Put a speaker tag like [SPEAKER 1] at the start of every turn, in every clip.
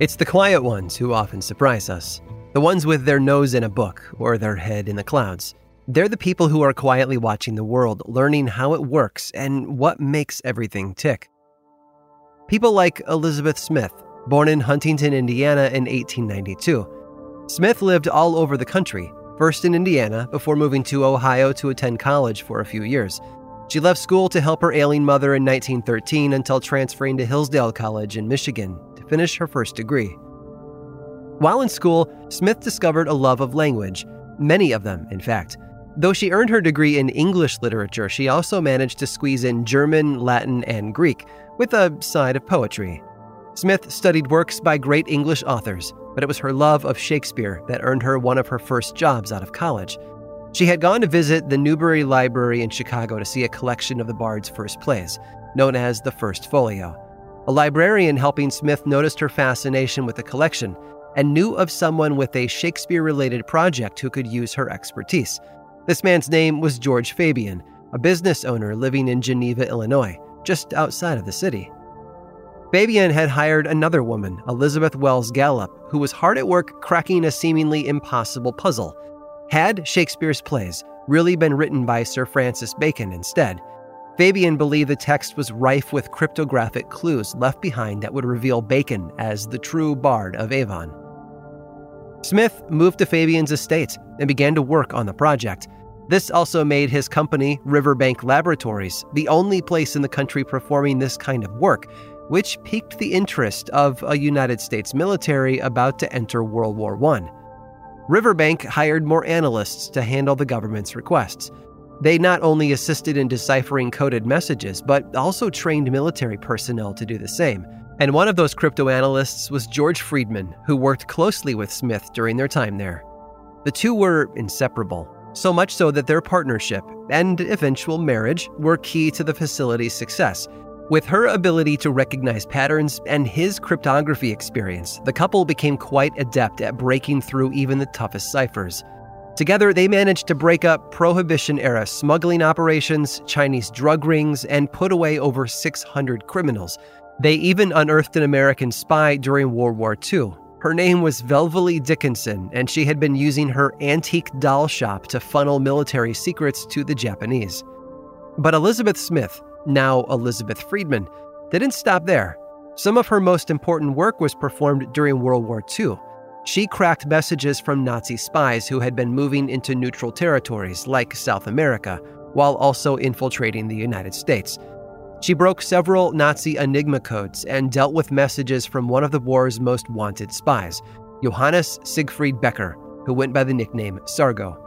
[SPEAKER 1] It's the quiet ones who often surprise us. The ones with their nose in a book or their head in the clouds. They're the people who are quietly watching the world, learning how it works and what makes everything tick. People like Elizabeth Smith, born in Huntington, Indiana in 1892. Smith lived all over the country, first in Indiana before moving to Ohio to attend college for a few years. She left school to help her ailing mother in 1913 until transferring to Hillsdale College in Michigan finish her first degree. While in school, Smith discovered a love of language, many of them, in fact. Though she earned her degree in English literature, she also managed to squeeze in German, Latin, and Greek, with a side of poetry. Smith studied works by great English authors, but it was her love of Shakespeare that earned her one of her first jobs out of college. She had gone to visit the Newberry Library in Chicago to see a collection of the Bard's first plays, known as the First Folio. A librarian helping Smith noticed her fascination with the collection and knew of someone with a Shakespeare related project who could use her expertise. This man's name was George Fabyan, a business owner living in Geneva, Illinois, just outside of the city. Fabyan had hired another woman, Elizabeth Wells Gallup, who was hard at work cracking a seemingly impossible puzzle. Had Shakespeare's plays really been written by Sir Francis Bacon instead? Fabyan believed the text was rife with cryptographic clues left behind that would reveal Bacon as the true bard of Avon. Smith moved to Fabyan's estate and began to work on the project. This also made his company, Riverbank Laboratories, the only place in the country performing this kind of work, which piqued the interest of a United States military about to enter World War I. Riverbank hired more analysts to handle the government's requests. They not only assisted in deciphering coded messages, but also trained military personnel to do the same. And one of those cryptoanalysts was George Friedman, who worked closely with Smith during their time there. The two were inseparable, so much so that their partnership and eventual marriage were key to the facility's success. With her ability to recognize patterns and his cryptography experience, the couple became quite adept at breaking through even the toughest ciphers. Together, they managed to break up Prohibition era smuggling operations, Chinese drug rings, and put away over 600 criminals, they even unearthed an American spy during World War II. Her name was Velvalee Dickinson, and she had been using her antique doll shop to funnel military secrets to the Japanese. But Elizabeth Smith, now Elizabeth Friedman, didn't stop there. Some of her most important work was performed during World War II. She cracked messages from Nazi spies who had been moving into neutral territories like South America, while also infiltrating the United States. She broke several Nazi Enigma codes and dealt with messages from one of the war's most wanted spies, Johannes Siegfried Becker, who went by the nickname Sargo.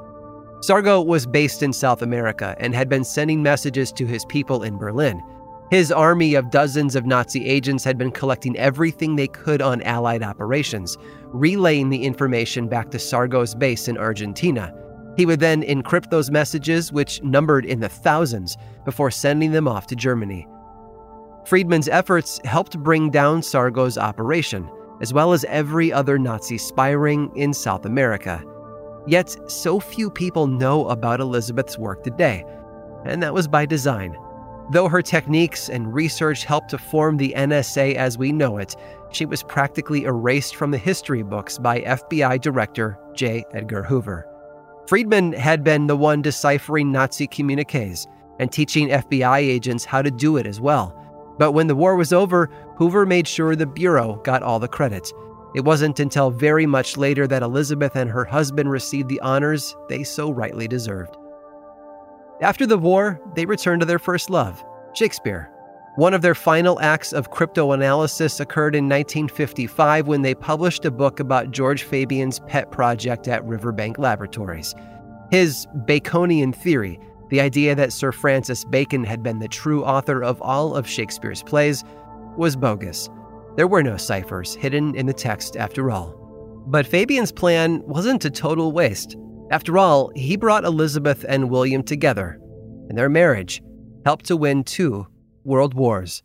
[SPEAKER 1] Sargo was based in South America and had been sending messages to his people in Berlin. His army of dozens of Nazi agents had been collecting everything they could on Allied operations, relaying the information back to Sargo's base in Argentina he would then encrypt those messages, which numbered in the thousands, before sending them off to Germany. Friedman's efforts helped bring down Sargo's operation, as well as every other Nazi spy ring in South America. Yet, so few people know about Elizabeth's work today, and that was by design. Though her techniques and research helped to form the NSA as we know it, she was practically erased from the history books by FBI Director J. Edgar Hoover. Friedman had been the one deciphering Nazi communiques and teaching FBI agents how to do it as well. But when the war was over, Hoover made sure the Bureau got all the credit. It wasn't until very much later that Elizabeth and her husband received the honors they so rightly deserved. After the war, they returned to their first love, Shakespeare. One of their final acts of cryptoanalysis occurred in 1955 when they published a book about George Fabyan's pet project at Riverbank Laboratories. His Baconian theory, the idea that Sir Francis Bacon had been the true author of all of Shakespeare's plays, was bogus. There were no ciphers hidden in the text after all. But Fabyan's plan wasn't a total waste. After all, he brought Elizabeth and William together, and their marriage helped to win two world wars.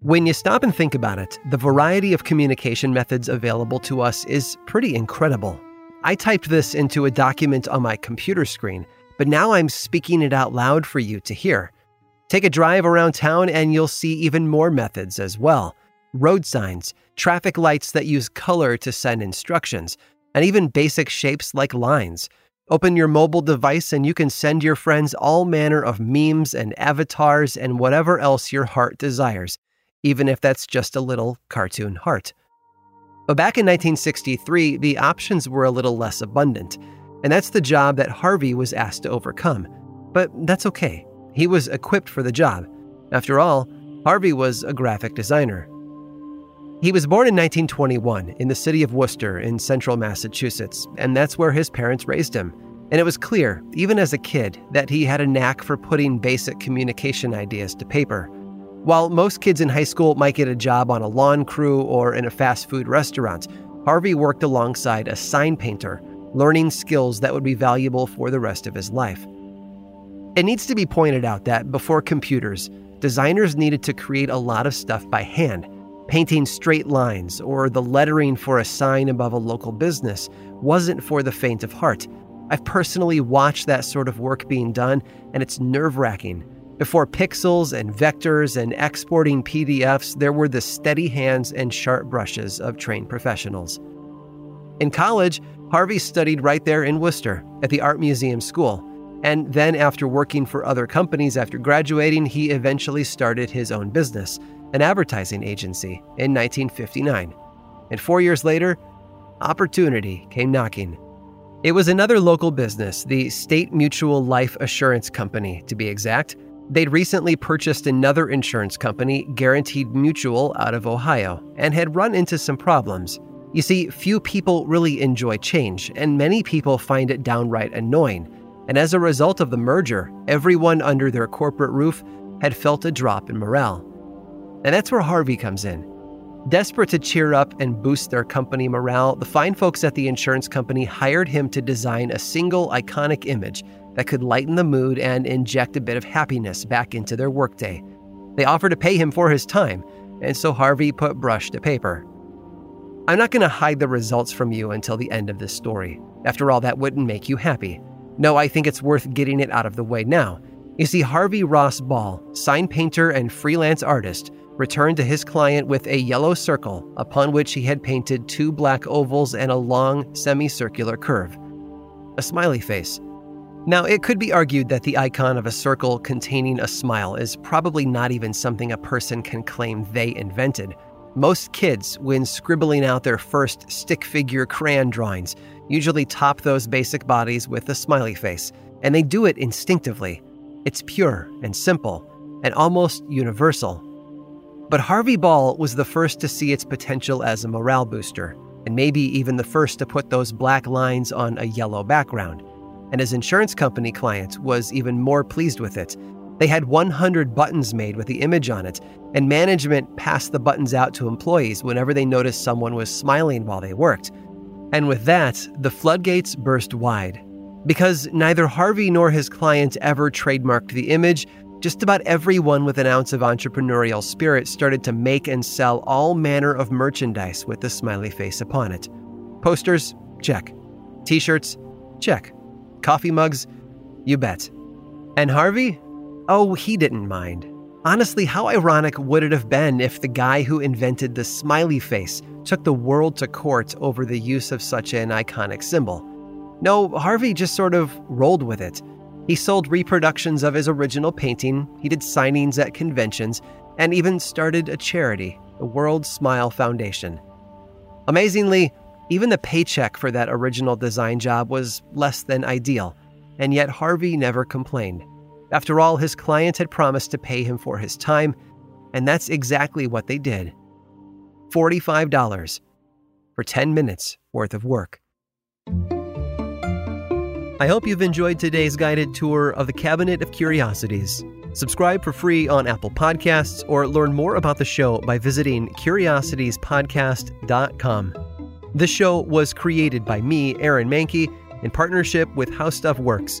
[SPEAKER 1] When you stop and think about it, the variety of communication methods available to us is pretty incredible. I typed this into a document on my computer screen, but now I'm speaking it out loud for you to hear. Take a drive around town and you'll see even more methods as well road signs, traffic lights that use color to send instructions, and even basic shapes like lines. Open your mobile device and you can send your friends all manner of memes and avatars and whatever else your heart desires even if that's just a little cartoon heart. But back in 1963, the options were a little less abundant, and that's the job that Harvey was asked to overcome. But that's okay. He was equipped for the job. After all, Harvey was a graphic designer. He was born in 1921 in the city of Worcester in central Massachusetts, and that's where his parents raised him. And it was clear, even as a kid, that he had a knack for putting basic communication ideas to paper. While most kids in high school might get a job on a lawn crew or in a fast food restaurant, Harvey worked alongside a sign painter, learning skills that would be valuable for the rest of his life. It needs to be pointed out that before computers, designers needed to create a lot of stuff by hand. Painting straight lines or the lettering for a sign above a local business wasn't for the faint of heart. I've personally watched that sort of work being done, and it's nerve wracking before pixels and vectors and exporting PDFs, there were the steady hands and sharp brushes of trained professionals. In college, Harvey studied right there in Worcester at the Art Museum School. And then, after working for other companies after graduating, he eventually started his own business, an advertising agency, in 1959. And four years later, opportunity came knocking. It was another local business, the State Mutual Life Assurance Company, to be exact, They'd recently purchased another insurance company, Guaranteed Mutual, out of Ohio, and had run into some problems. You see, few people really enjoy change, and many people find it downright annoying. And as a result of the merger, everyone under their corporate roof had felt a drop in morale. And that's where Harvey comes in. Desperate to cheer up and boost their company morale, the fine folks at the insurance company hired him to design a single iconic image that could lighten the mood and inject a bit of happiness back into their workday. They offered to pay him for his time, and so Harvey put brush to paper. I'm not going to hide the results from you until the end of this story. After all, that wouldn't make you happy. No, I think it's worth getting it out of the way now. You see, Harvey Ross Ball, sign painter and freelance artist, returned to his client with a yellow circle upon which he had painted two black ovals and a long semicircular curve. A smiley face, now, it could be argued that the icon of a circle containing a smile is probably not even something a person can claim they invented. Most kids, when scribbling out their first stick figure crayon drawings, usually top those basic bodies with a smiley face, and they do it instinctively. It's pure and simple, and almost universal. But Harvey Ball was the first to see its potential as a morale booster, and maybe even the first to put those black lines on a yellow background and his insurance company client was even more pleased with it. They had 100 buttons made with the image on it, and management passed the buttons out to employees whenever they noticed someone was smiling while they worked. And with that, the floodgates burst wide. Because neither Harvey nor his client ever trademarked the image, just about everyone with an ounce of entrepreneurial spirit started to make and sell all manner of merchandise with the smiley face upon it. Posters? Check. T shirts? Check. Coffee mugs? You bet. And Harvey? Oh, he didn't mind. Honestly, how ironic would it have been if the guy who invented the smiley face took the world to court over the use of such an iconic symbol? No, Harvey just sort of rolled with it. He sold reproductions of his original painting, he did signings at conventions, and even started a charity, the World Smile Foundation. Amazingly, even the paycheck for that original design job was less than ideal, and yet Harvey never complained. After all, his client had promised to pay him for his time, and that's exactly what they did $45. for 10 minutes worth of work. I hope you've enjoyed today's guided tour of the Cabinet of Curiosities. Subscribe for free on Apple Podcasts or learn more about the show by visiting curiositiespodcast.com. This show was created by me, Aaron Mahnke, in partnership with How Stuff Works.